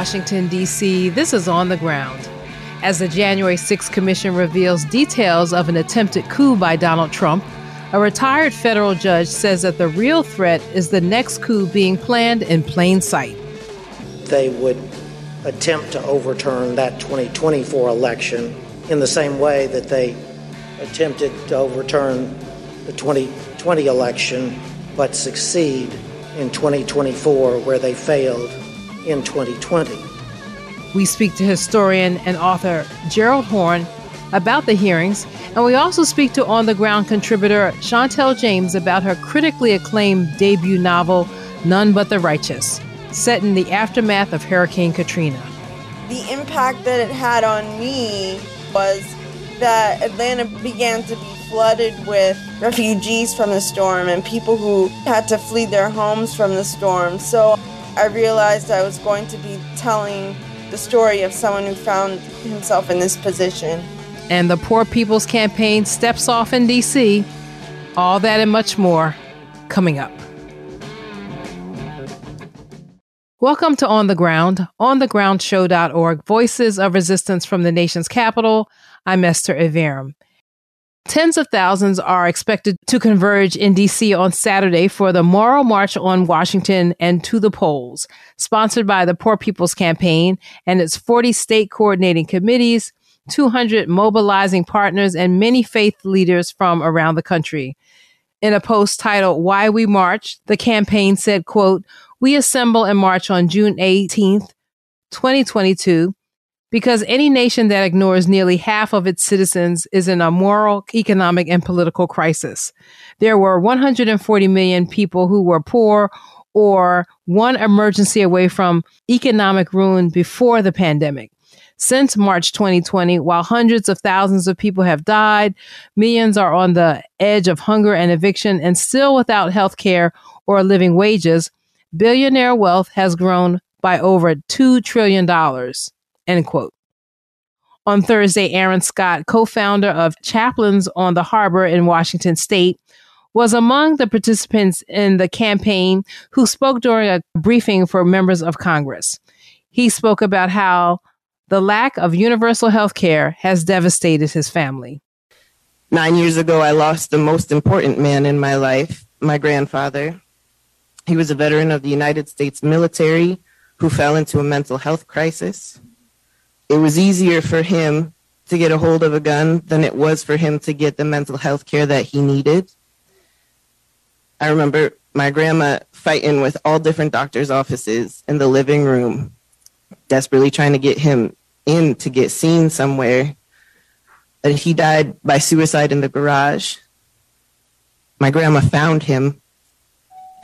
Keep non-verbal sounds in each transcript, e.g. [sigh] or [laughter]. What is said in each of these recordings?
Washington, D.C., this is On the Ground. As the January 6th Commission reveals details of an attempted coup by Donald Trump, a retired federal judge says that the real threat is the next coup being planned in plain sight. They would attempt to overturn that 2024 election in the same way that they attempted to overturn the 2020 election but succeed in 2024 where they failed in 2020. We speak to historian and author Gerald Horne about the hearings, and we also speak to on the ground contributor Chantal James about her critically acclaimed debut novel, None But the Righteous, set in the aftermath of Hurricane Katrina. The impact that it had on me was that Atlanta began to be flooded with refugees from the storm and people who had to flee their homes from the storm. So I realized I was going to be telling the story of someone who found himself in this position. And the Poor People's Campaign steps off in D.C. All that and much more coming up. Welcome to On the Ground, onthegroundshow.org, voices of resistance from the nation's capital. I'm Esther Iverem. Tens of thousands are expected to converge in DC on Saturday for the Moral March on Washington and to the polls, sponsored by the Poor People's Campaign and its 40 state coordinating committees, 200 mobilizing partners, and many faith leaders from around the country. In a post titled Why We March, the campaign said, quote, We assemble and march on June 18th, 2022 because any nation that ignores nearly half of its citizens is in a moral, economic, and political crisis. There were 140 million people who were poor or one emergency away from economic ruin before the pandemic. Since March 2020, while hundreds of thousands of people have died, millions are on the edge of hunger and eviction and still without health care or living wages, billionaire wealth has grown by over $2 trillion. End quote. On Thursday, Aaron Scott, co-founder of Chaplains on the Harbor in Washington State, was among the participants in the campaign who spoke during a briefing for members of Congress. He spoke about how the lack of universal health care has devastated his family. Nine years ago, I lost the most important man in my life, my grandfather. He was a veteran of the United States military who fell into a mental health crisis it was easier for him to get a hold of a gun than it was for him to get the mental health care that he needed. I remember my grandma fighting with all different doctors' offices in the living room, desperately trying to get him in to get seen somewhere. And he died by suicide in the garage. My grandma found him.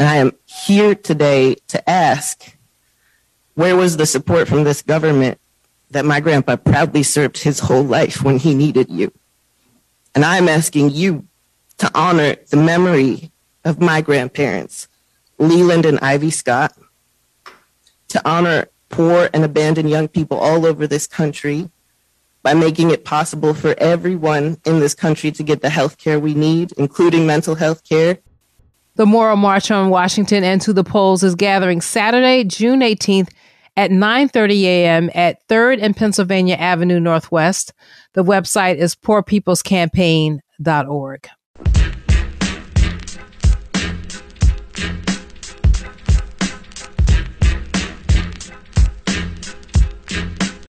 And I am here today to ask where was the support from this government that my grandpa proudly served his whole life when he needed you. And I'm asking you to honor the memory of my grandparents, Leland and Ivy Scott, to honor poor and abandoned young people all over this country by making it possible for everyone in this country to get the health care we need, including mental health care. The Moral March on Washington and to the polls is gathering Saturday, June 18th at 9:30 a.m. at 3rd and Pennsylvania Avenue Northwest. The website is poorpeoplescampaign.org.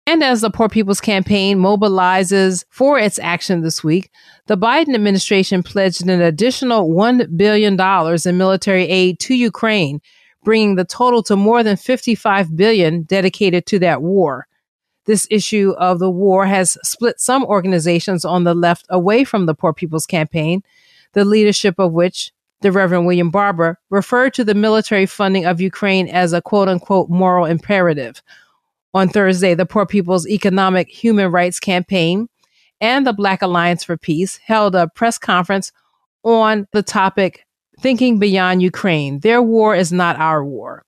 And as the Poor People's Campaign mobilizes for its action this week, the Biden administration pledged an additional $1 billion in military aid to Ukraine bringing the total to more than 55 billion dedicated to that war. This issue of the war has split some organizations on the left away from the Poor People's Campaign, the leadership of which, the Reverend William Barber, referred to the military funding of Ukraine as a quote unquote moral imperative. On Thursday, the Poor People's Economic Human Rights Campaign and the Black Alliance for Peace held a press conference on the topic Thinking Beyond Ukraine. Their war is not our war.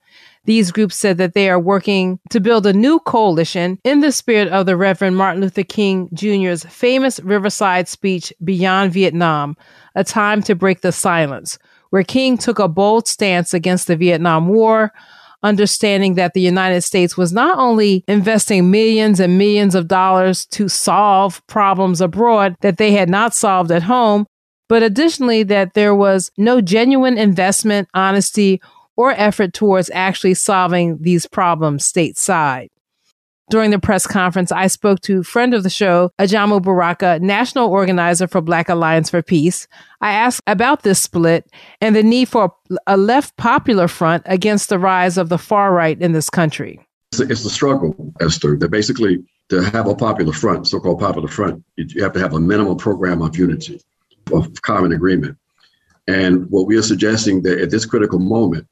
These groups said that they are working to build a new coalition in the spirit of the Reverend Martin Luther King Jr.'s famous Riverside speech, Beyond Vietnam, A Time to Break the Silence, where King took a bold stance against the Vietnam War, understanding that the United States was not only investing millions and millions of dollars to solve problems abroad that they had not solved at home, but additionally that there was no genuine investment, honesty, or effort towards actually solving these problems stateside. During the press conference, I spoke to friend of the show, Ajamu Baraka, national organizer for Black Alliance for Peace. I asked about this split and the need for a left popular front against the rise of the far right in this country. It's a struggle, Esther. That basically, to have a popular front, so-called popular front, you have to have a minimum program of unity, of common agreement. And what we are suggesting that at this critical moment,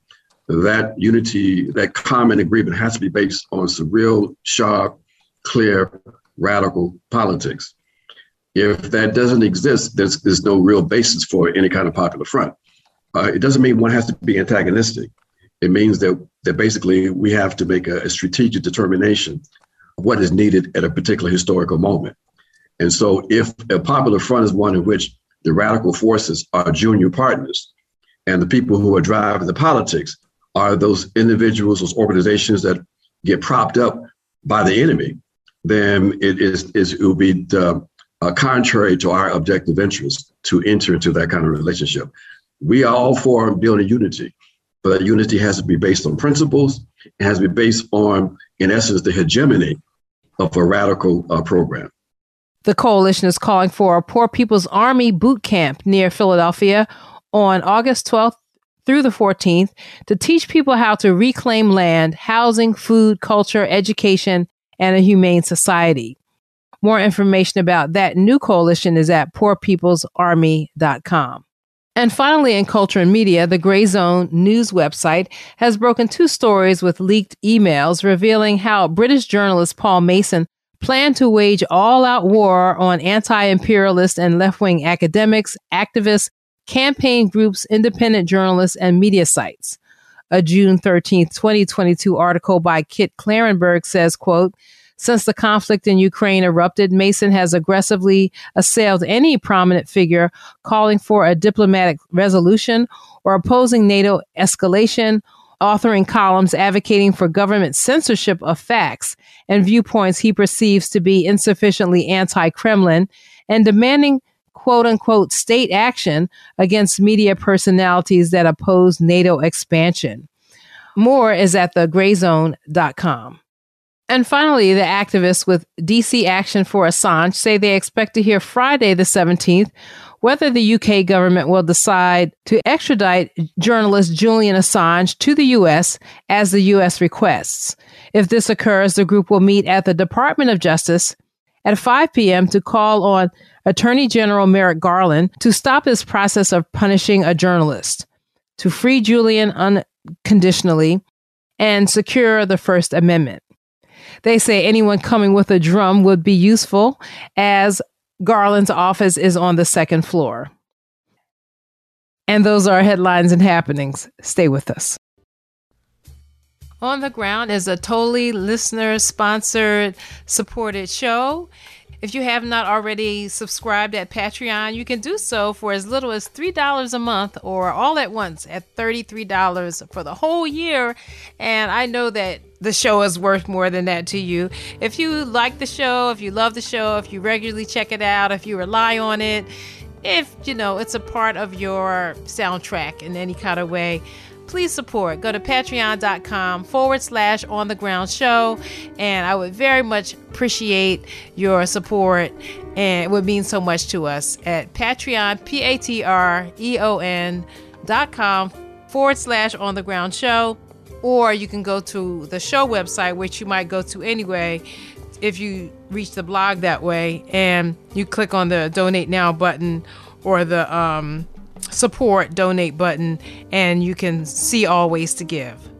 that unity, that common agreement has to be based on some real sharp, clear, radical politics. If that doesn't exist, there's, there's no real basis for any kind of popular front. Uh, it doesn't mean one has to be antagonistic. It means that, that basically we have to make a, a strategic determination of what is needed at a particular historical moment. And so, if a popular front is one in which the radical forces are junior partners, and the people who are driving the politics are those individuals, those organizations that get propped up by the enemy, then it is, is it will be uh, uh, contrary to our objective interest to enter into that kind of relationship. We are all for building unity, but unity has to be based on principles. It has to be based on, in essence, the hegemony of a radical uh, program. The coalition is calling for a Poor People's Army boot camp near Philadelphia on August 12th through the 14th to teach people how to reclaim land, housing, food, culture, education, and a humane society. More information about that new coalition is at poorpeoplesarmy.com. And finally, in culture and media, the Gray Zone news website has broken two stories with leaked emails revealing how British journalist Paul Mason planned to wage all out war on anti imperialist and left wing academics, activists, campaign groups, independent journalists, and media sites. A June 13, 2022 article by Kit Klarenberg says, quote, since the conflict in Ukraine erupted, Mason has aggressively assailed any prominent figure calling for a diplomatic resolution or opposing NATO escalation, authoring columns advocating for government censorship of facts and viewpoints he perceives to be insufficiently anti Kremlin, and demanding quote unquote state action against media personalities that oppose NATO expansion. More is at thegrayzone.com. And finally, the activists with DC Action for Assange say they expect to hear Friday the 17th whether the UK government will decide to extradite journalist Julian Assange to the US as the US requests. If this occurs, the group will meet at the Department of Justice at 5 p.m. to call on Attorney General Merrick Garland to stop this process of punishing a journalist, to free Julian unconditionally, and secure the First Amendment. They say anyone coming with a drum would be useful as Garland's office is on the second floor. And those are headlines and happenings. Stay with us. On the Ground is a totally listener sponsored, supported show. If you have not already subscribed at Patreon, you can do so for as little as $3 a month or all at once at $33 for the whole year. And I know that the show is worth more than that to you. If you like the show, if you love the show, if you regularly check it out, if you rely on it, if you know it's a part of your soundtrack in any kind of way, please support. Go to patreon.com forward slash on the ground show. And I would very much appreciate your support. And it would mean so much to us at Patreon, P A T R E O N dot com forward slash on the ground show. Or you can go to the show website, which you might go to anyway if you reach the blog that way and you click on the donate now button or the um, support donate button and you can see all ways to give.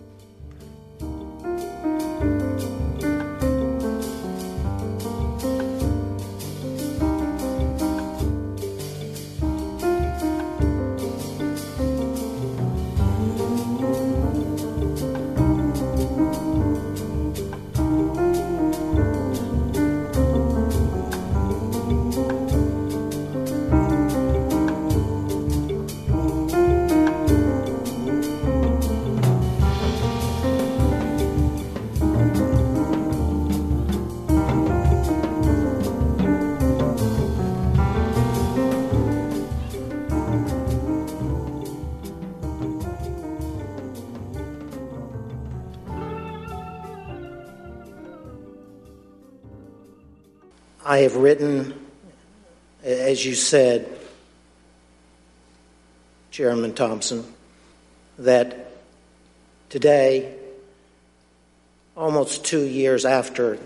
I have written, as you said, Chairman Thompson, that today, almost two years after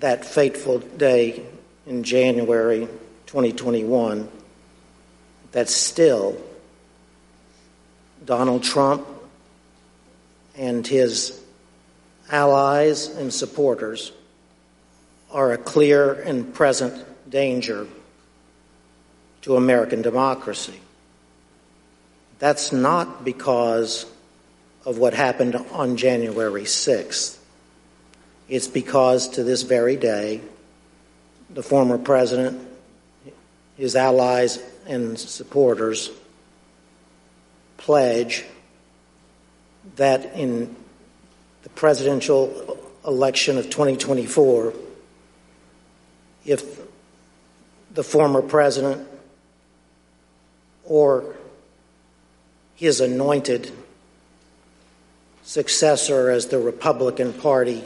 that fateful day in January 2021, that still Donald Trump and his allies and supporters are a clear and present danger to American democracy. That's not because of what happened on January 6th. It's because to this very day, the former president, his allies, and supporters pledge that in the presidential election of 2024, if the former president or his anointed successor as the Republican Party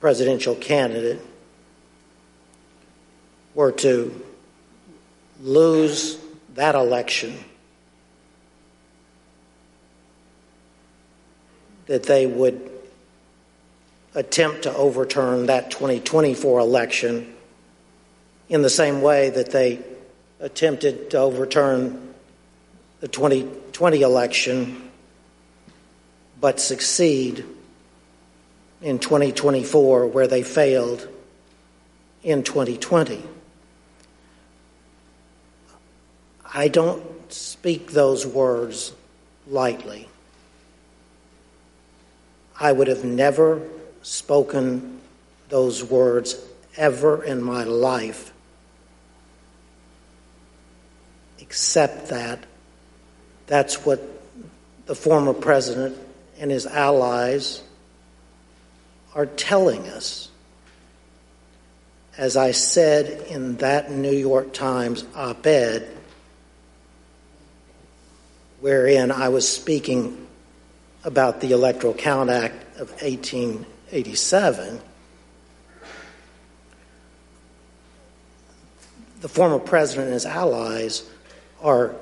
presidential candidate were to lose that election, that they would attempt to overturn that 2024 election in the same way that they attempted to overturn the 2020 election, but succeed in 2024 where they failed in 2020. I don't speak those words lightly. I would have never spoken those words ever in my life, except that that's what the former president and his allies are telling us. As I said in that New York Times op ed, wherein I was speaking about the Electoral Count Act of 1887, the former president and his allies are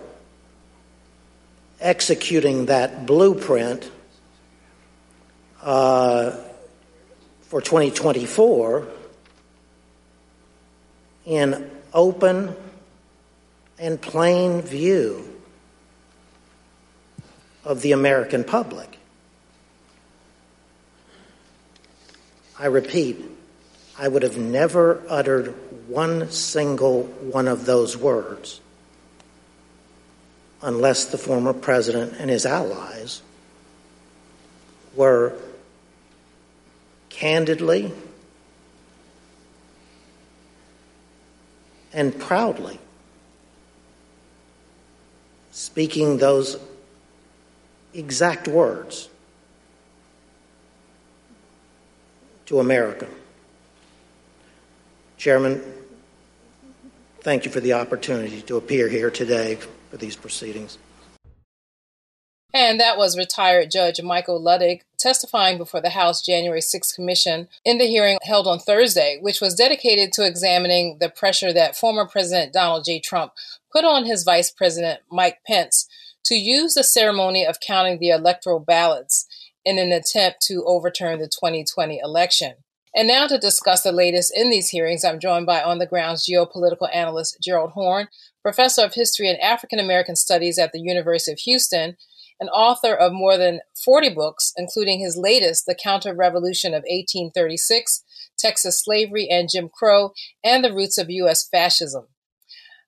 executing that blueprint uh, for 2024 in open and plain view of the American public. I repeat, I would have never uttered one single one of those words unless the former president and his allies were candidly and proudly speaking those exact words to America. Chairman, thank you for the opportunity to appear here today for these proceedings. And that was retired Judge Michael Luttig testifying before the House January 6 Commission in the hearing held on Thursday, which was dedicated to examining the pressure that former President Donald J. Trump put on his Vice President Mike Pence to use the ceremony of counting the electoral ballots in an attempt to overturn the 2020 election. And now to discuss the latest in these hearings, I'm joined by on the grounds geopolitical analyst Gerald Horne, professor of history and African American studies at the University of Houston, and author of more than 40 books, including his latest, The Counter Revolution of 1836, Texas Slavery and Jim Crow, and the Roots of U.S. Fascism.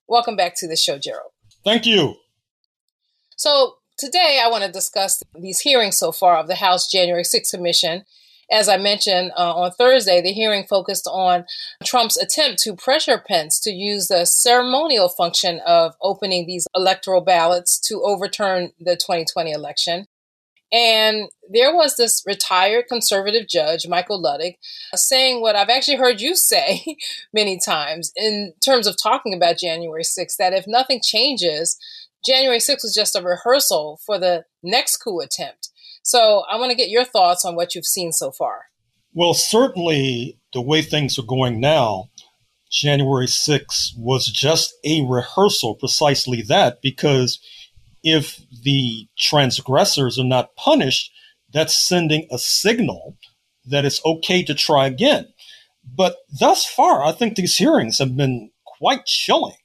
Welcome back to the show, Gerald. Thank you. So, today I want to discuss these hearings so far of the House January 6th Commission. As I mentioned uh, on Thursday, the hearing focused on Trump's attempt to pressure Pence to use the ceremonial function of opening these electoral ballots to overturn the 2020 election. And there was this retired conservative judge, Michael Luttig, saying what I've actually heard you say [laughs] many times in terms of talking about January 6th that if nothing changes, January 6th was just a rehearsal for the next coup attempt. So I want to get your thoughts on what you've seen so far. Well, certainly the way things are going now, January 6th was just a rehearsal, precisely that, because if the transgressors are not punished, that's sending a signal that it's okay to try again. But thus far, I think these hearings have been quite chilling,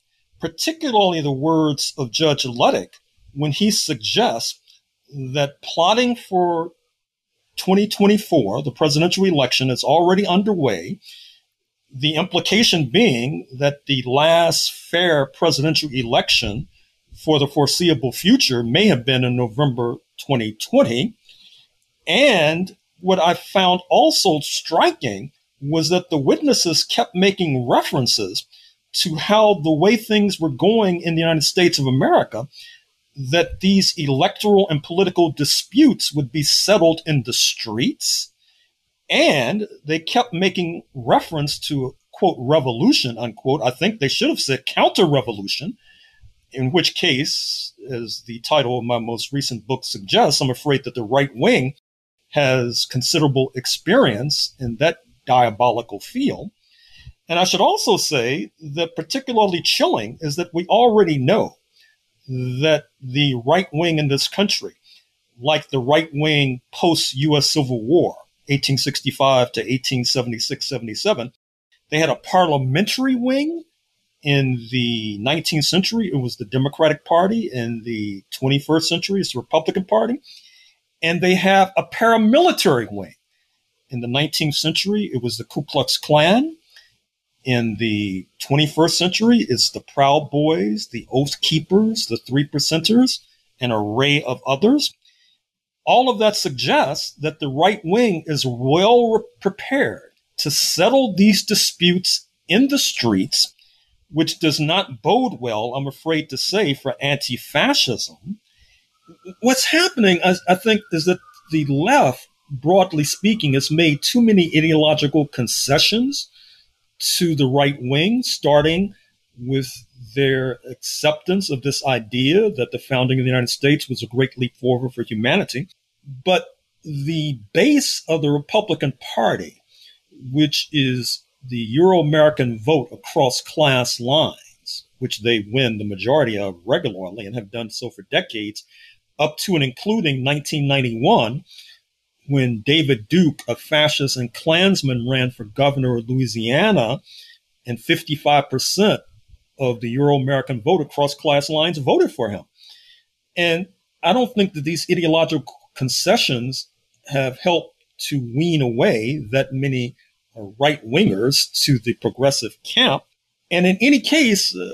particularly the words of Judge Luttig when he suggests that plotting for 2024, the presidential election, is already underway. The implication being that the last fair presidential election for the foreseeable future may have been in November 2020. And what I found also striking was that the witnesses kept making references to how the way things were going in the United States of America, that these electoral and political disputes would be settled in the streets. And they kept making reference to quote revolution unquote. I think they should have said counter revolution, in which case, as the title of my most recent book suggests, I'm afraid that the right wing has considerable experience in that diabolical field. And I should also say that particularly chilling is that we already know that the right wing in this country, like the right wing post US Civil War, 1865 to 1876 77, they had a parliamentary wing in the 19th century. It was the Democratic Party. In the 21st century, it's the Republican Party and they have a paramilitary wing. In the 19th century, it was the Ku Klux Klan. In the 21st century, it's the Proud Boys, the Oath Keepers, the Three Percenters, an array of others. All of that suggests that the right wing is well prepared to settle these disputes in the streets, which does not bode well, I'm afraid to say, for anti fascism what's happening, I, I think, is that the left, broadly speaking, has made too many ideological concessions to the right wing, starting with their acceptance of this idea that the founding of the United States was a great leap forward for humanity. But the base of the Republican Party, which is the Euro American vote across class lines, which they win the majority of regularly and have done so for decades, up to and including 1991, when David Duke, a fascist and Klansman, ran for governor of Louisiana, and 55% of the Euro American vote across class lines voted for him. And I don't think that these ideological concessions have helped to wean away that many right wingers to the progressive camp. And in any case, uh,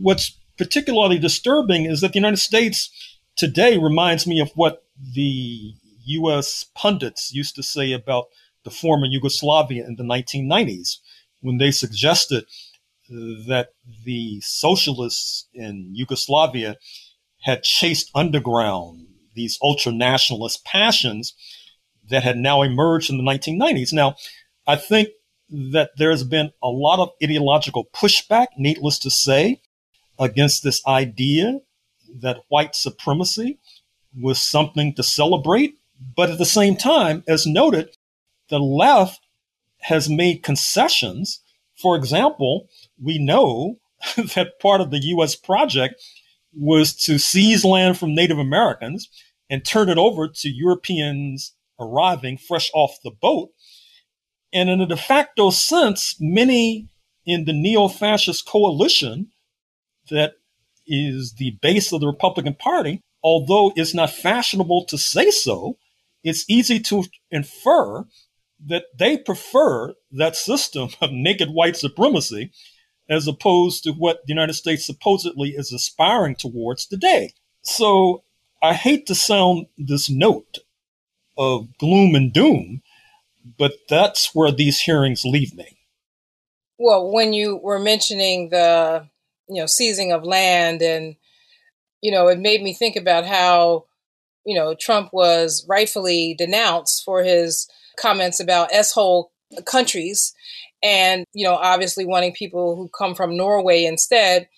what's particularly disturbing is that the United States today reminds me of what the U.S. pundits used to say about the former Yugoslavia in the 1990s when they suggested uh, that the socialists in Yugoslavia had chased underground these ultra nationalist passions that had now emerged in the 1990s. Now, I think that there's been a lot of ideological pushback, needless to say, against this idea that white supremacy was something to celebrate. But at the same time, as noted, the left has made concessions. For example, we know [laughs] that part of the U.S. project was to seize land from Native Americans and turn it over to Europeans arriving fresh off the boat. And in a de facto sense, many in the neo fascist coalition that is the base of the Republican Party, although it's not fashionable to say so, it's easy to infer that they prefer that system of naked white supremacy as opposed to what the United States supposedly is aspiring towards today. So I hate to sound this note of gloom and doom, but that's where these hearings leave me. Well, when you were mentioning the you know seizing of land and you know it made me think about how you know Trump was rightfully denounced for his comments about s-hole countries and you know obviously wanting people who come from Norway instead.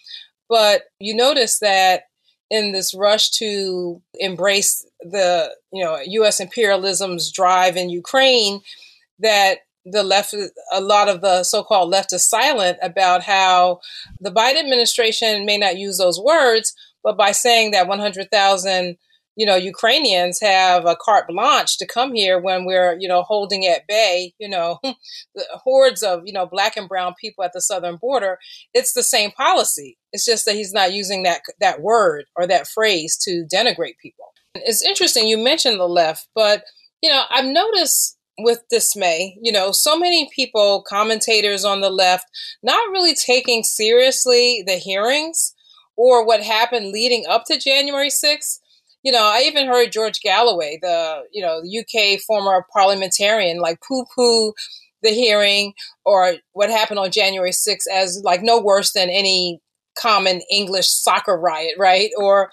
But you notice that in this rush to embrace the you know US imperialism's drive in Ukraine that the left, a lot of the so-called left is silent about how the Biden administration may not use those words, but by saying that 100,000 you know, Ukrainians have a carte blanche to come here when we're, you know, holding at bay, you know, [laughs] the hordes of, you know, black and brown people at the southern border. It's the same policy. It's just that he's not using that that word or that phrase to denigrate people. It's interesting you mentioned the left, but you know, I've noticed with dismay, you know, so many people, commentators on the left, not really taking seriously the hearings or what happened leading up to January 6th you know, I even heard George Galloway, the you know the UK former parliamentarian, like poo poo the hearing or what happened on January 6th as like no worse than any common English soccer riot, right? Or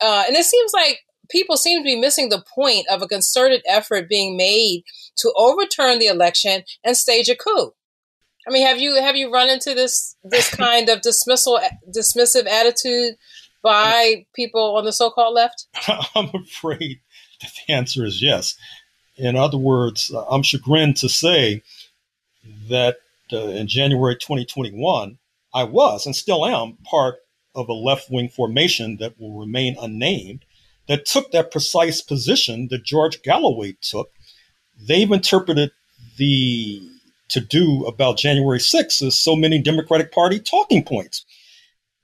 uh, and it seems like people seem to be missing the point of a concerted effort being made to overturn the election and stage a coup. I mean, have you have you run into this this [laughs] kind of dismissal dismissive attitude by people on the so-called left? [laughs] I'm afraid that the answer is yes. In other words, I'm chagrined to say that uh, in January 2021, I was and still am part of a left wing formation that will remain unnamed that took that precise position that George Galloway took. They've interpreted the to do about January 6th as so many Democratic Party talking points.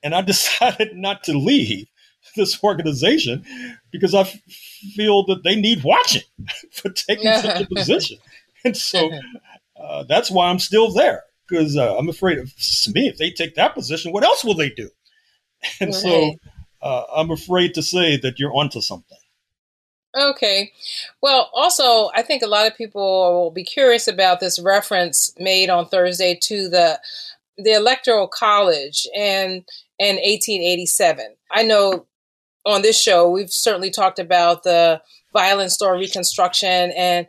And I [laughs] decided not to leave this organization because I feel that they need watching [laughs] for taking such a [laughs] position. And so uh, that's why I'm still there because uh, I'm afraid of me. If they take that position, what else will they do? And right. so uh, I'm afraid to say that you're onto something. Okay. Well, also, I think a lot of people will be curious about this reference made on Thursday to the the Electoral College and in 1887. I know on this show we've certainly talked about the violent story reconstruction and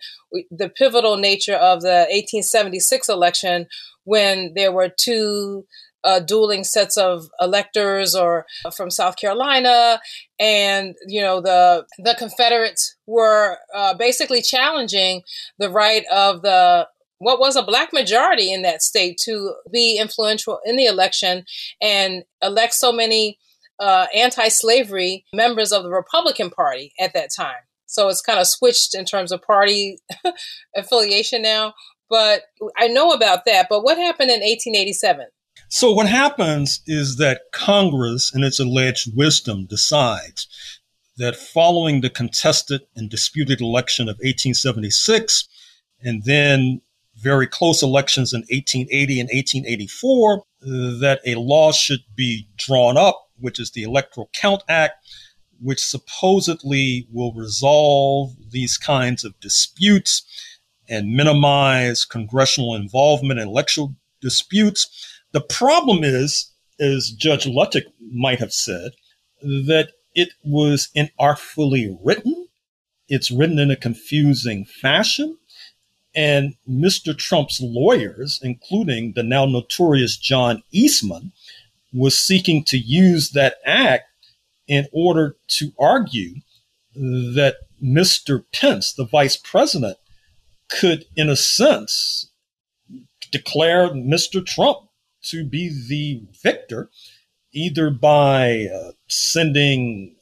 the pivotal nature of the 1876 election when there were two uh, dueling sets of electors or uh, from South Carolina, and you know the the Confederates were uh, basically challenging the right of the what was a black majority in that state to be influential in the election and elect so many uh, anti-slavery members of the Republican Party at that time. So it's kind of switched in terms of party [laughs] affiliation now. But I know about that. But what happened in 1887? So what happens is that Congress, in its alleged wisdom, decides that following the contested and disputed election of 1876, and then very close elections in 1880 and 1884 that a law should be drawn up, which is the Electoral Count Act, which supposedly will resolve these kinds of disputes and minimize congressional involvement in electoral disputes. The problem is, as Judge Luttig might have said, that it was inartfully written. It's written in a confusing fashion. And Mr. Trump's lawyers, including the now notorious John Eastman, was seeking to use that act in order to argue that Mr. Pence, the vice president, could, in a sense, declare Mr. Trump to be the victor, either by uh, sending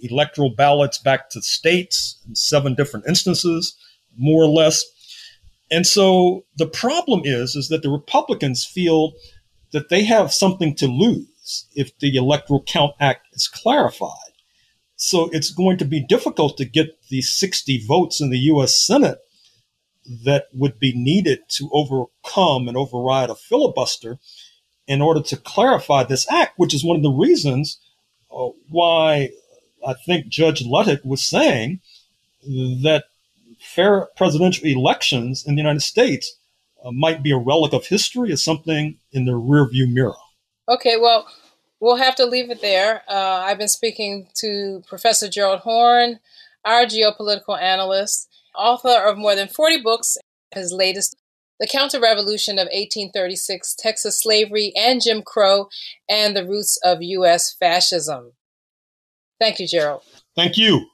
electoral ballots back to states in seven different instances, more or less, and so the problem is, is that the Republicans feel that they have something to lose if the Electoral Count Act is clarified. So it's going to be difficult to get the 60 votes in the U.S. Senate that would be needed to overcome and override a filibuster in order to clarify this act, which is one of the reasons uh, why I think Judge Luttig was saying that fair presidential elections in the United States uh, might be a relic of history as something in the rearview mirror. Okay, well, we'll have to leave it there. Uh, I've been speaking to Professor Gerald Horne, our geopolitical analyst, author of more than 40 books. His latest, The Counter Revolution of 1836, Texas Slavery and Jim Crow, and the Roots of U.S. Fascism. Thank you, Gerald. Thank you.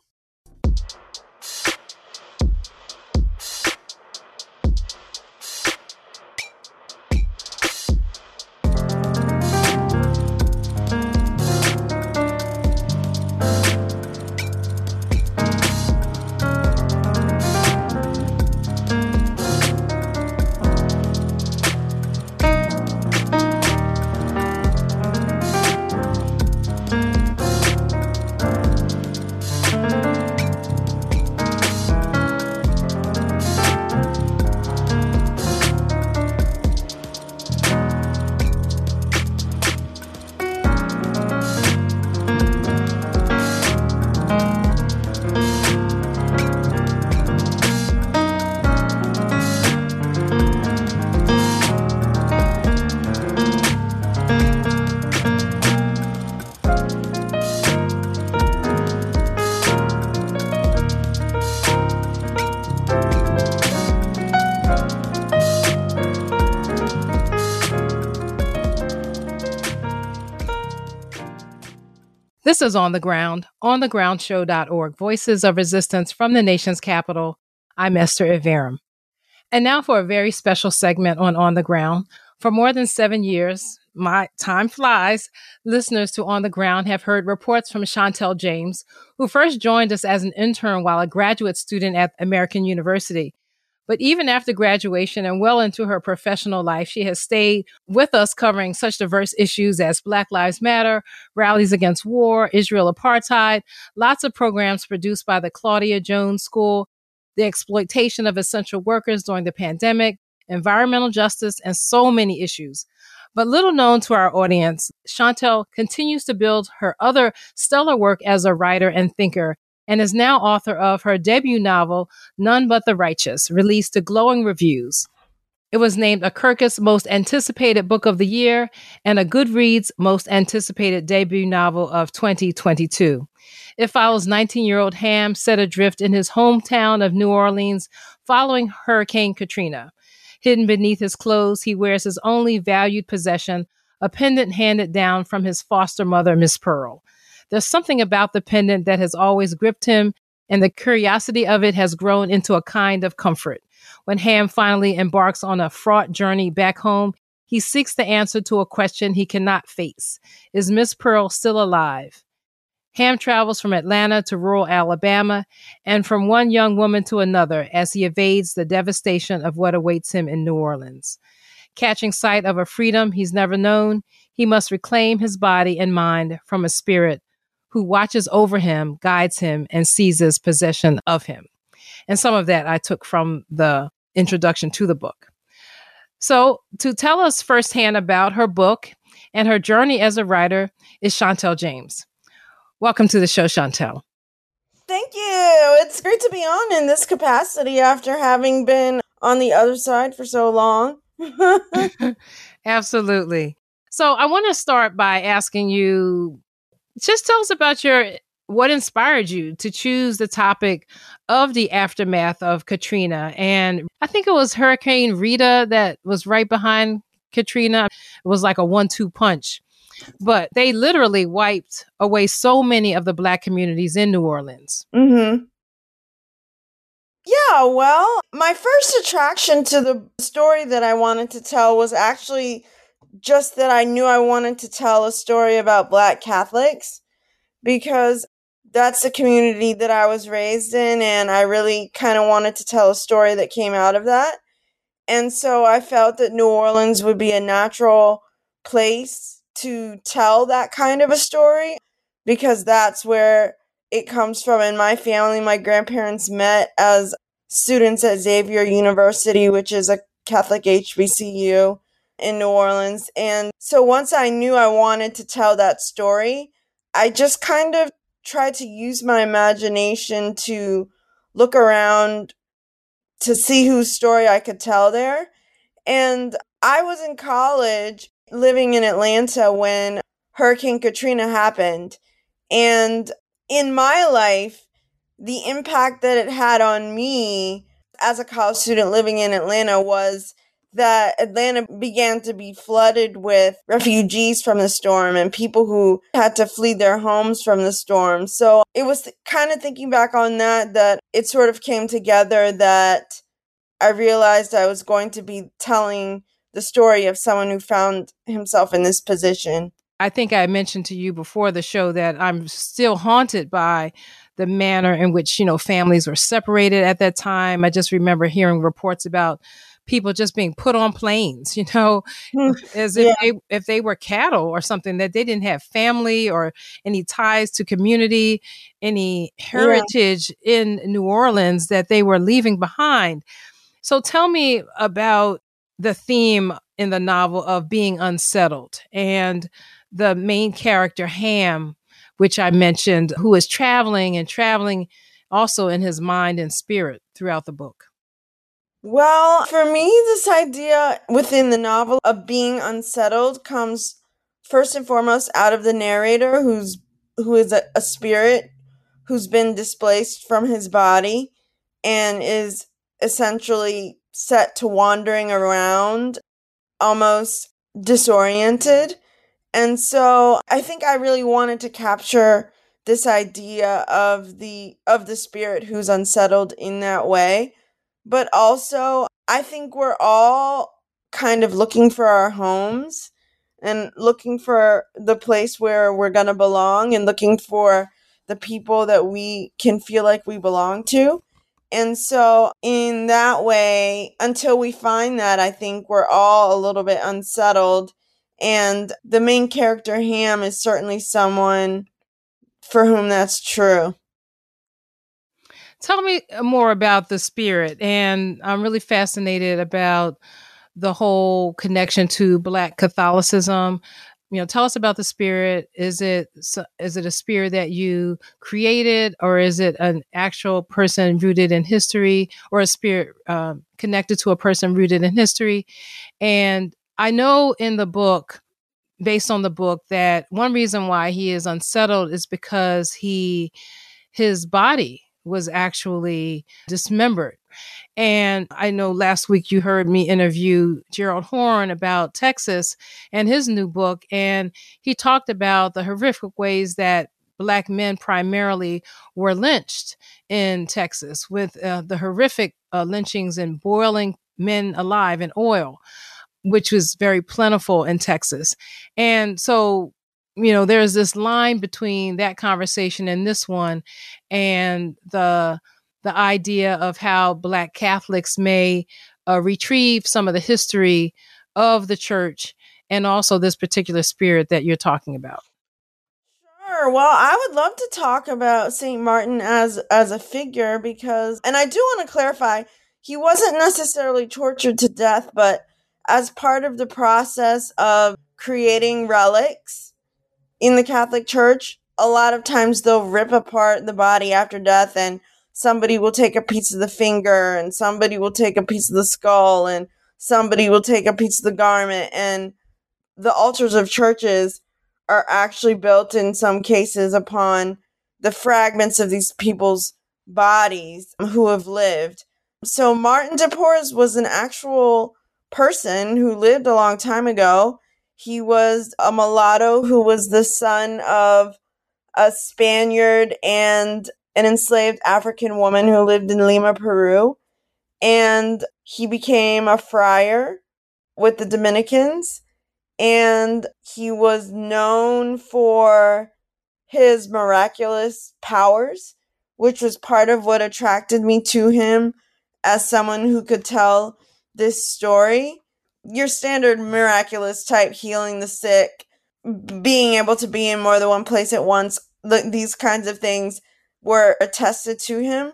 Is On the Ground, onthegroundshow.org, Voices of Resistance from the nation's capital. I'm Esther Iverem. And now for a very special segment on On the Ground. For more than seven years, my time flies, listeners to On the Ground have heard reports from Chantal James, who first joined us as an intern while a graduate student at American University. But even after graduation and well into her professional life, she has stayed with us covering such diverse issues as Black Lives Matter, rallies against war, Israel apartheid, lots of programs produced by the Claudia Jones School, the exploitation of essential workers during the pandemic, environmental justice, and so many issues. But little known to our audience, Chantal continues to build her other stellar work as a writer and thinker and is now author of her debut novel, None But the Righteous, released to glowing reviews. It was named a Kirkus Most Anticipated Book of the Year and a Goodreads Most Anticipated Debut Novel of 2022. It follows 19 year old Ham set adrift in his hometown of New Orleans following Hurricane Katrina. Hidden beneath his clothes, he wears his only valued possession, a pendant handed down from his foster mother, Miss Pearl. There's something about the pendant that has always gripped him, and the curiosity of it has grown into a kind of comfort. When Ham finally embarks on a fraught journey back home, he seeks the answer to a question he cannot face Is Miss Pearl still alive? Ham travels from Atlanta to rural Alabama and from one young woman to another as he evades the devastation of what awaits him in New Orleans. Catching sight of a freedom he's never known, he must reclaim his body and mind from a spirit who watches over him, guides him, and seizes possession of him. And some of that I took from the introduction to the book. So, to tell us firsthand about her book and her journey as a writer is Chantal James. Welcome to the show, Chantal. Thank you. It's great to be on in this capacity after having been on the other side for so long. [laughs] [laughs] Absolutely. So, I want to start by asking you just tell us about your what inspired you to choose the topic of the aftermath of Katrina. And I think it was Hurricane Rita that was right behind Katrina. It was like a one two punch. But they literally wiped away so many of the black communities in New Orleans. Mm-hmm. Yeah, well, my first attraction to the story that I wanted to tell was actually just that I knew I wanted to tell a story about black Catholics because that's the community that I was raised in, and I really kind of wanted to tell a story that came out of that. And so I felt that New Orleans would be a natural place to tell that kind of a story because that's where it comes from. In my family, my grandparents met as students at Xavier University, which is a Catholic HBCU in New Orleans. And so once I knew I wanted to tell that story, I just kind of tried to use my imagination to look around to see whose story I could tell there. And I was in college living in Atlanta when Hurricane Katrina happened. And in my life, the impact that it had on me as a college student living in Atlanta was that Atlanta began to be flooded with refugees from the storm and people who had to flee their homes from the storm. So it was kind of thinking back on that, that it sort of came together that I realized I was going to be telling the story of someone who found himself in this position. I think I mentioned to you before the show that I'm still haunted by the manner in which, you know, families were separated at that time. I just remember hearing reports about people just being put on planes, you know, hmm. as if yeah. they if they were cattle or something that they didn't have family or any ties to community, any heritage yeah. in New Orleans that they were leaving behind. So tell me about the theme in the novel of being unsettled and the main character Ham, which I mentioned, who is traveling and traveling also in his mind and spirit throughout the book. Well, for me, this idea within the novel of being unsettled comes first and foremost out of the narrator, who's who is a, a spirit who's been displaced from his body and is essentially set to wandering around almost disoriented And so I think I really wanted to capture this idea of the of the spirit who's unsettled in that way. But also I think we're all kind of looking for our homes and looking for the place where we're going to belong and looking for the people that we can feel like we belong to. And so, in that way, until we find that, I think we're all a little bit unsettled. And the main character, Ham, is certainly someone for whom that's true. Tell me more about the spirit. And I'm really fascinated about the whole connection to Black Catholicism. You know, tell us about the spirit. Is it is it a spirit that you created, or is it an actual person rooted in history, or a spirit uh, connected to a person rooted in history? And I know in the book, based on the book, that one reason why he is unsettled is because he his body was actually dismembered and I know last week you heard me interview Gerald Horne about Texas and his new book. And he talked about the horrific ways that Black men primarily were lynched in Texas with uh, the horrific uh, lynchings and boiling men alive in oil, which was very plentiful in Texas. And so, you know, there's this line between that conversation and this one and the the idea of how Black Catholics may uh, retrieve some of the history of the church and also this particular spirit that you're talking about. Sure. Well, I would love to talk about St. Martin as as a figure because and I do want to clarify, he wasn't necessarily tortured to death, but as part of the process of creating relics in the Catholic Church, a lot of times they'll rip apart the body after death and somebody will take a piece of the finger and somebody will take a piece of the skull and somebody will take a piece of the garment and the altars of churches are actually built in some cases upon the fragments of these people's bodies who have lived. So Martin de Porres was an actual person who lived a long time ago. He was a mulatto who was the son of a Spaniard and an enslaved African woman who lived in Lima, Peru. And he became a friar with the Dominicans. And he was known for his miraculous powers, which was part of what attracted me to him as someone who could tell this story. Your standard miraculous type healing the sick, being able to be in more than one place at once, these kinds of things were attested to him.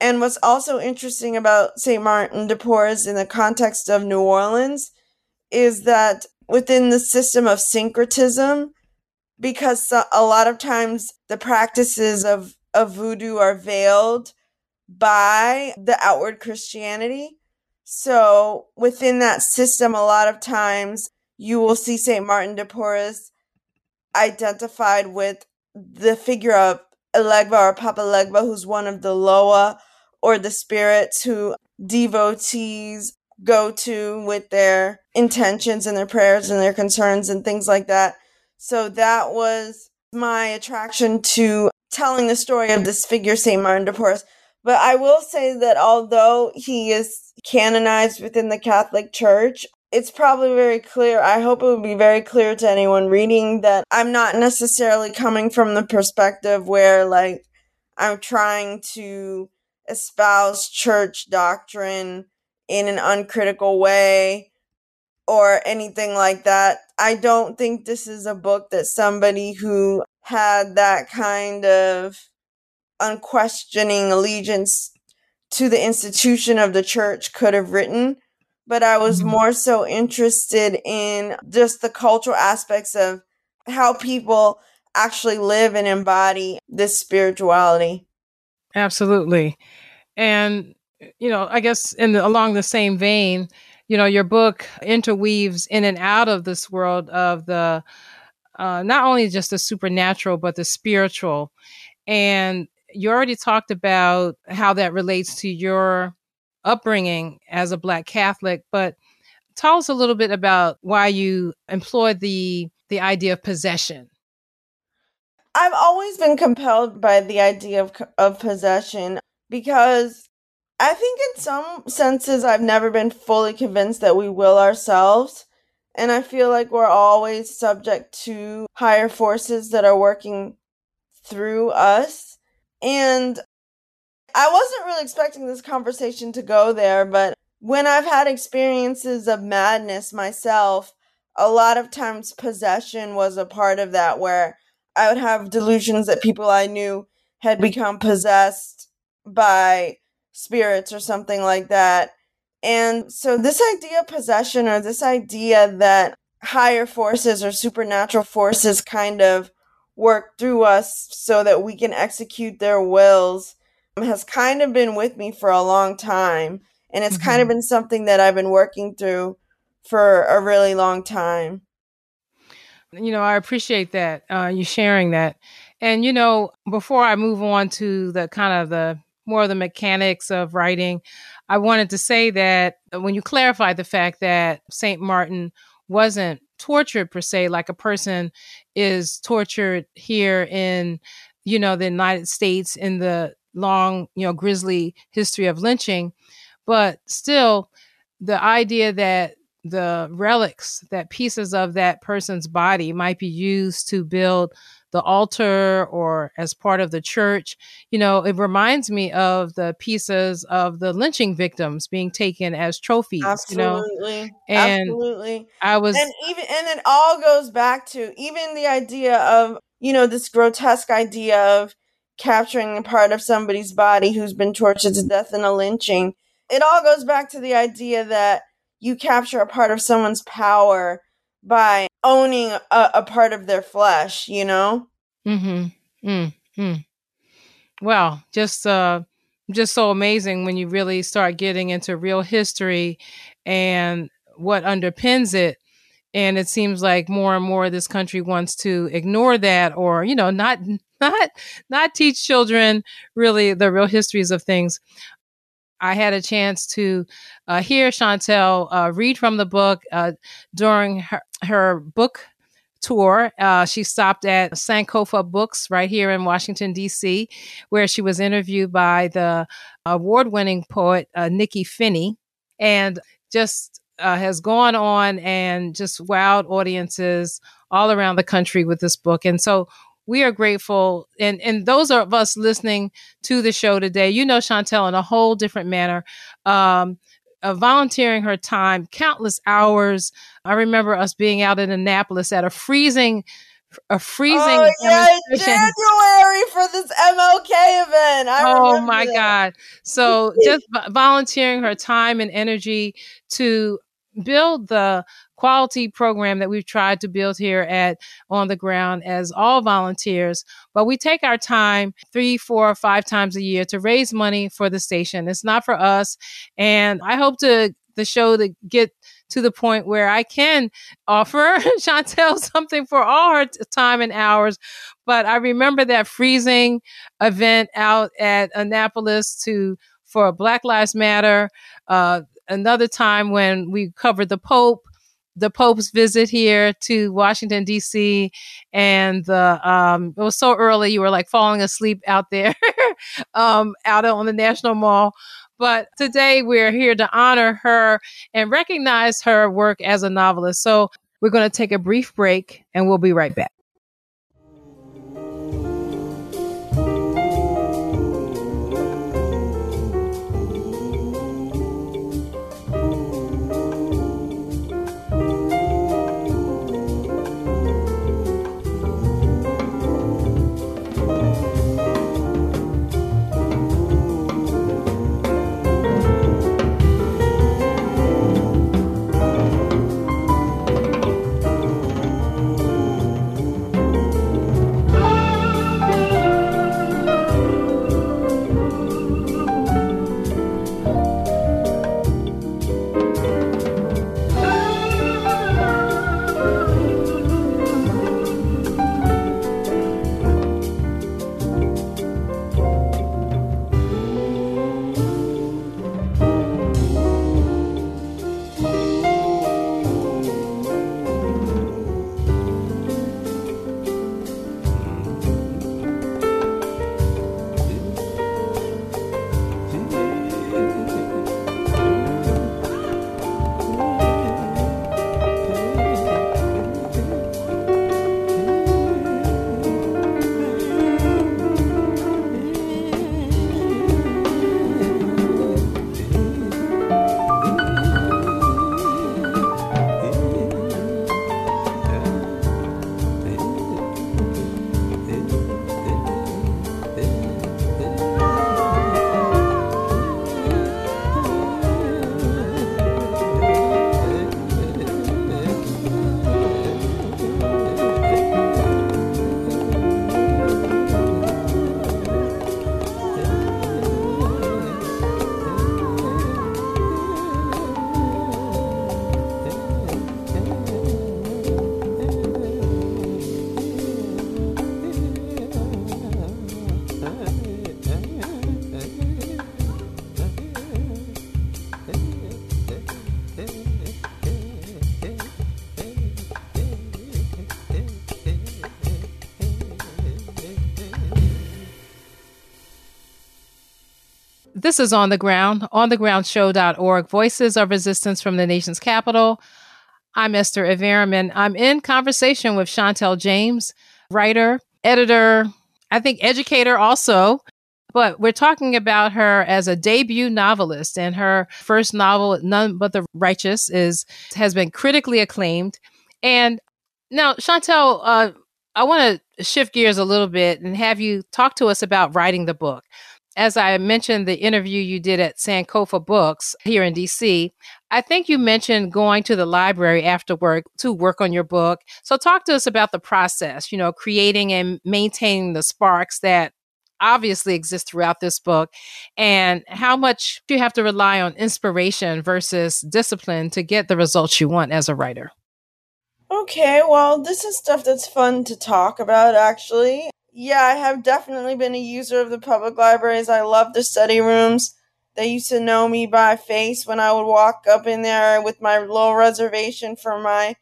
And what's also interesting about St. Martin de Porres in the context of New Orleans is that within the system of syncretism, because a lot of times the practices of, of voodoo are veiled by the outward Christianity. So within that system, a lot of times you will see St. Martin de Porres identified with the figure of Elegba or Papa Legba, who's one of the Loa or the spirits who devotees go to with their intentions and their prayers and their concerns and things like that. So that was my attraction to telling the story of this figure, St. Martin de Porres. But I will say that although he is canonized within the Catholic Church, it's probably very clear. I hope it would be very clear to anyone reading that I'm not necessarily coming from the perspective where, like, I'm trying to espouse church doctrine in an uncritical way or anything like that. I don't think this is a book that somebody who had that kind of unquestioning allegiance to the institution of the church could have written but I was mm-hmm. more so interested in just the cultural aspects of how people actually live and embody this spirituality. Absolutely. And you know, I guess in the, along the same vein, you know, your book interweaves in and out of this world of the uh, not only just the supernatural but the spiritual. And you already talked about how that relates to your upbringing as a Black Catholic, but tell us a little bit about why you employed the the idea of possession? I've always been compelled by the idea of of possession because I think in some senses I've never been fully convinced that we will ourselves. And I feel like we're always subject to higher forces that are working through us. And I wasn't really expecting this conversation to go there, but when I've had experiences of madness myself, a lot of times possession was a part of that where I would have delusions that people I knew had become possessed by spirits or something like that. And so, this idea of possession or this idea that higher forces or supernatural forces kind of work through us so that we can execute their wills has kind of been with me for a long time. And it's mm-hmm. kind of mm-hmm. been something that I've been working through for a really long time. You know, I appreciate that, uh, you sharing that. And, you know, before I move on to the kind of the more of the mechanics of writing, I wanted to say that when you clarified the fact that St. Martin wasn't tortured per se, like a person is tortured here in, you know, the United States in the long, you know, grisly history of lynching, but still the idea that the relics, that pieces of that person's body might be used to build the altar or as part of the church. You know, it reminds me of the pieces of the lynching victims being taken as trophies. Absolutely. You know? And Absolutely. I was And even and it all goes back to even the idea of, you know, this grotesque idea of capturing a part of somebody's body who's been tortured to death in a lynching. It all goes back to the idea that you capture a part of someone's power by owning a, a part of their flesh, you know? Mm-hmm. Mm-hmm. Well, just uh just so amazing when you really start getting into real history and what underpins it. And it seems like more and more this country wants to ignore that or, you know, not [laughs] not not teach children really the real histories of things. I had a chance to uh, hear Chantal uh, read from the book uh, during her, her book tour. Uh, she stopped at Sankofa Books right here in Washington, D.C., where she was interviewed by the award winning poet uh, Nikky Finney and just uh, has gone on and just wowed audiences all around the country with this book. And so we are grateful. And, and those of us listening to the show today, you know Chantal in a whole different manner. Um, uh, volunteering her time, countless hours. I remember us being out in Annapolis at a freezing, a freezing. Oh yeah, January for this MLK event. I oh my that. God! So just volunteering her time and energy to build the quality program that we've tried to build here at On the Ground as all volunteers. But we take our time three, four, five times a year to raise money for the station. It's not for us. And I hope to the show to get to the point where I can offer [laughs] Chantal something for all her time and hours. But I remember that freezing event out at Annapolis to for Black Lives Matter. Uh, another time when we covered the Pope the Pope's visit here to Washington D.C. and the um, it was so early you were like falling asleep out there, [laughs] um, out on the National Mall. But today we're here to honor her and recognize her work as a novelist. So we're going to take a brief break and we'll be right back. This is On the Ground, onthegroundshow.org, Voices of Resistance from the Nation's Capital. I'm Esther Iverem, and I'm in conversation with Chantal James, writer, editor, I think educator also. But we're talking about her as a debut novelist, and her first novel, None But the Righteous, is has been critically acclaimed. And now, Chantal, uh, I want to shift gears a little bit and have you talk to us about writing the book as I mentioned the interview you did at Sankofa Books here in DC, I think you mentioned going to the library after work to work on your book. So talk to us about the process, you know, creating and maintaining the sparks that obviously exist throughout this book and how much you have to rely on inspiration versus discipline to get the results you want as a writer. Okay, well, this is stuff that's fun to talk about actually. Yeah, I have definitely been a user of the public libraries. I love the study rooms. They used to know me by face when I would walk up in there with my little reservation for my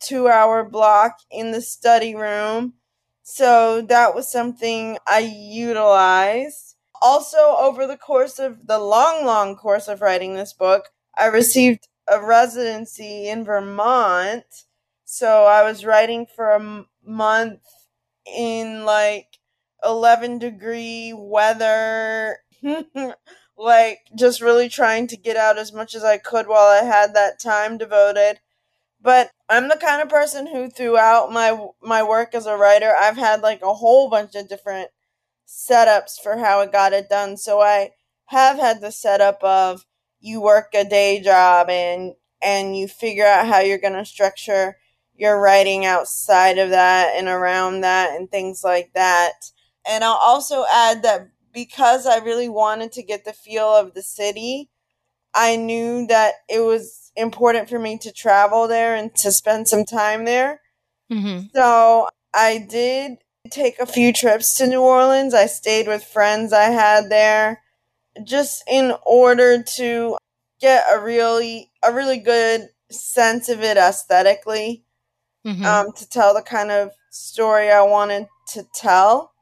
two hour block in the study room. So that was something I utilized. Also, over the course of the long, long course of writing this book, I received a residency in Vermont. So I was writing for a m- month in like 11 degree weather [laughs] like just really trying to get out as much as I could while I had that time devoted. But I'm the kind of person who throughout my my work as a writer I've had like a whole bunch of different setups for how I got it done. So I have had the setup of you work a day job and and you figure out how you're going to structure your writing outside of that and around that and things like that. And I'll also add that because I really wanted to get the feel of the city, I knew that it was important for me to travel there and to spend some time there. Mm-hmm. So I did take a few trips to New Orleans. I stayed with friends I had there just in order to get a really a really good sense of it aesthetically mm-hmm. um, to tell the kind of story I wanted to tell.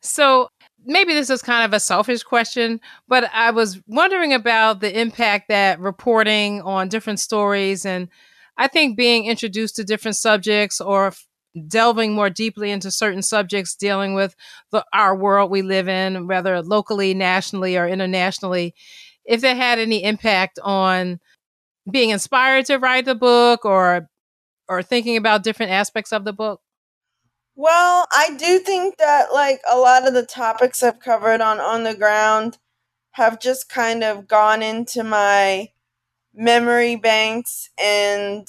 So maybe this is kind of a selfish question, but I was wondering about the impact that reporting on different stories and I think being introduced to different subjects or delving more deeply into certain subjects dealing with the, our world we live in, whether locally, nationally, or internationally, if it had any impact on being inspired to write the book or or thinking about different aspects of the book? Well, I do think that like a lot of the topics I've covered on on the ground have just kind of gone into my memory banks and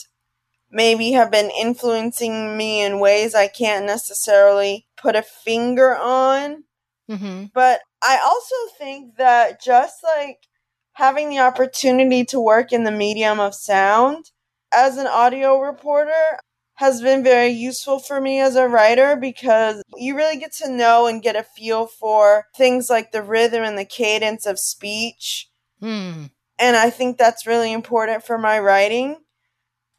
maybe have been influencing me in ways I can't necessarily put a finger on. Mm-hmm. But I also think that just like having the opportunity to work in the medium of sound as an audio reporter has been very useful for me as a writer because you really get to know and get a feel for things like the rhythm and the cadence of speech. Hmm. And I think that's really important for my writing.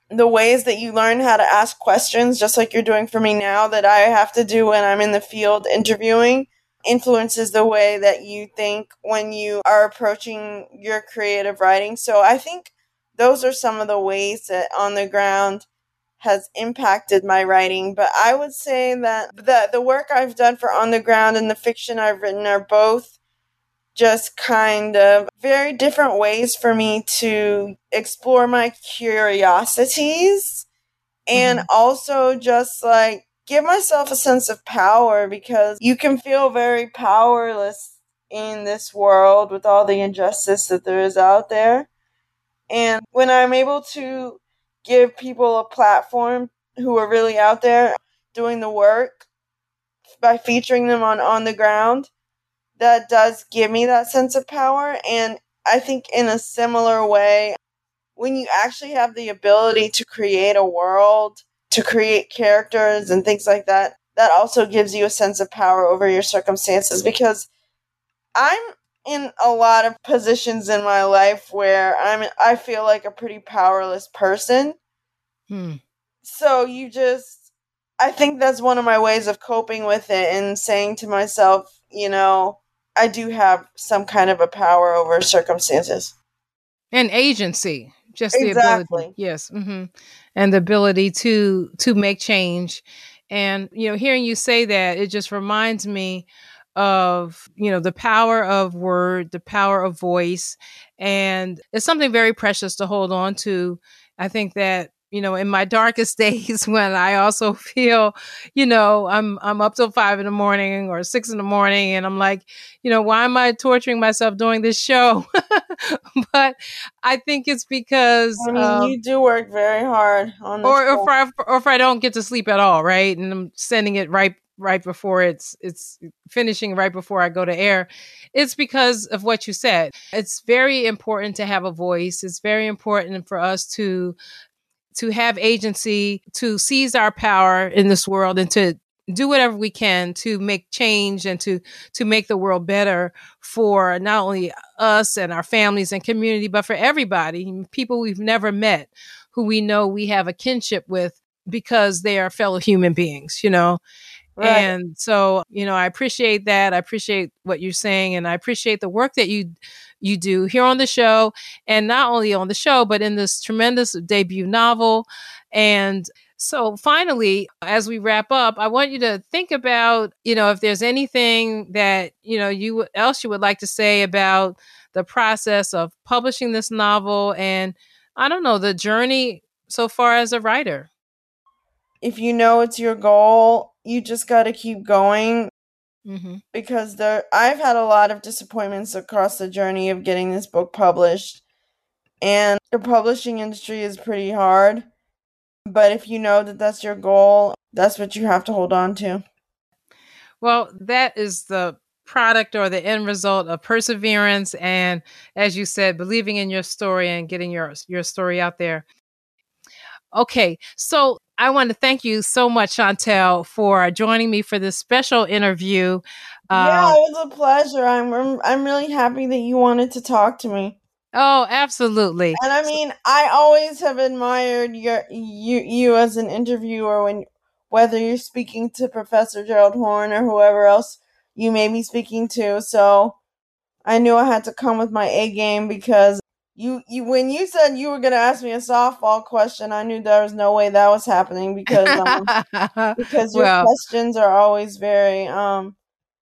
The ways that you learn how to ask questions, just like you're doing for me now, that I have to do when I'm in the field interviewing, influences the way that you think when you are approaching your creative writing. So I think those are some of the ways that on the ground has impacted my writing. But I would say that the, the work I've done for On the Ground and the fiction I've written are both just kind of very different ways for me to explore my curiosities and mm-hmm. also just like give myself a sense of power because you can feel very powerless in this world with all the injustice that there is out there. And when I'm able to give people a platform who are really out there doing the work by featuring them on on the ground, that does give me that sense of power. And I think in a similar way, when you actually have the ability to create a world, to create characters and things like that, that also gives you a sense of power over your circumstances because I'm in a lot of positions in my life where I'm I feel like a pretty powerless person. Hmm. So you just I think that's one of my ways of coping with it and saying to myself, you know, I do have some kind of a power over circumstances and agency. Just exactly. the ability, yes, mm-hmm. and the ability to to make change. And you know, hearing you say that, it just reminds me of you know the power of word, the power of voice, and it's something very precious to hold on to. I think that you know, in my darkest [laughs] days when I also feel, you know, I'm I'm up till five in the morning or six in the morning and I'm like, you know, why am I torturing myself doing this show? [laughs] but I think it's because I mean, um, you do work very hard on or, or if I, or if I don't get to sleep at all, right? And I'm sending it right right before it's it's finishing right before I go to air it's because of what you said. It's very important to have a voice. It's very important for us to to have agency, to seize our power in this world and to do whatever we can to make change and to to make the world better for not only us and our families and community but for everybody people we've never met who we know we have a kinship with because they are fellow human beings you know right. and so you know i appreciate that i appreciate what you're saying and i appreciate the work that you you do here on the show, and not only on the show, but in this tremendous debut novel. And so finally, as we wrap up, I want you to think about, you know, if there's anything that, you know, you else you would like to say about the process of publishing this novel and I don't know, the journey so far as a writer. If you know it's your goal, you just got to keep going Mm-hmm. Because there, I've had a lot of disappointments across the journey of getting this book published, and the publishing industry is pretty hard. But if you know that that's your goal, that's what you have to hold on to. Well, that is the product or the end result of perseverance and as you said believing in your story and getting your your story out there okay so I want to thank you so much, Chantal, for joining me for this special interview. yeah, um, it was a pleasure. I'm I'm really happy that you wanted to talk to me. Oh, absolutely. And I mean, I always have admired your you you as an interviewer when whether you're speaking to Professor Gerald Horne or whoever else you may be speaking to. So I knew I had to come with my A game because you you when you said you were going to ask me a softball question, I knew there was no way that was happening because um, [laughs] because your well, questions are always very um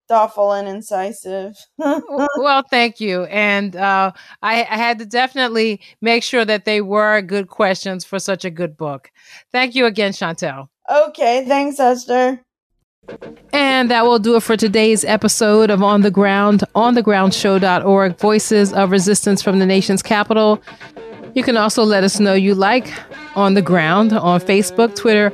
thoughtful and incisive. [laughs] well, thank you. And uh, I, I, had to definitely make sure that they were good questions for such a good book. Thank you again, Chantal. Okay, thanks, Esther. And that will do it for today's episode of On the Ground, onthegroundshow.org, Voices of Resistance from the Nation's Capital. You can also let us know you like On the Ground on Facebook, Twitter,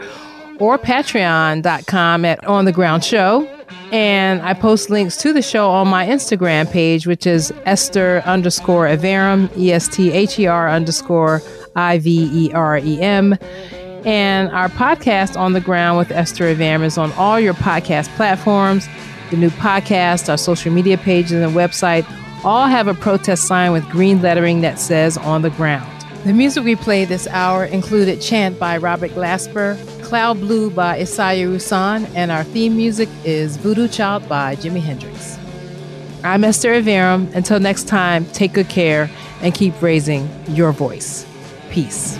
or patreon.com at On the Ground Show. And I post links to the show on my Instagram page, which is Esther underscore Iverem, E S T H E R underscore I V E R E M. And our podcast, On the Ground with Esther Iverem, is on all your podcast platforms. The new podcast, our social media pages, and website all have a protest sign with green lettering that says On the Ground. The music we played this hour included Chant by Robert Glasper, Cloud Blue by Isaiah Rusan, and our theme music is Voodoo Child by Jimi Hendrix. I'm Esther Iverem. Until next time, take good care and keep raising your voice. Peace.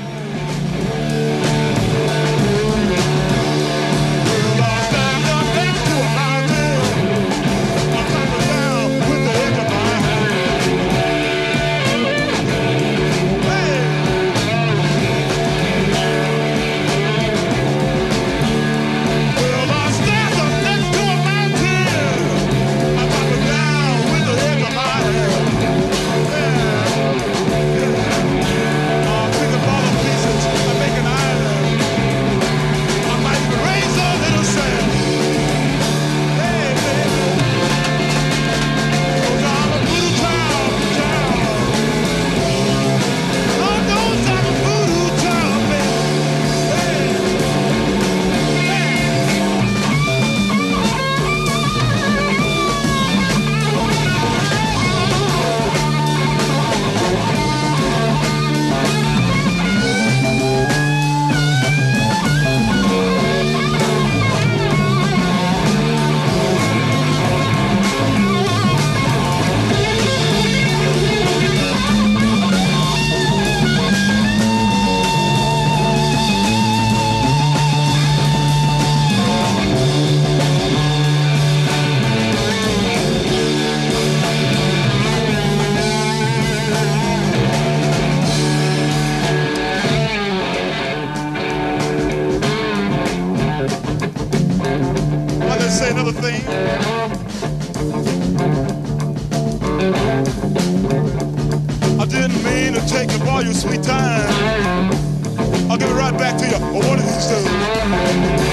another. I didn't mean to take up all your sweet time. I'll give it right back to you. What did you do?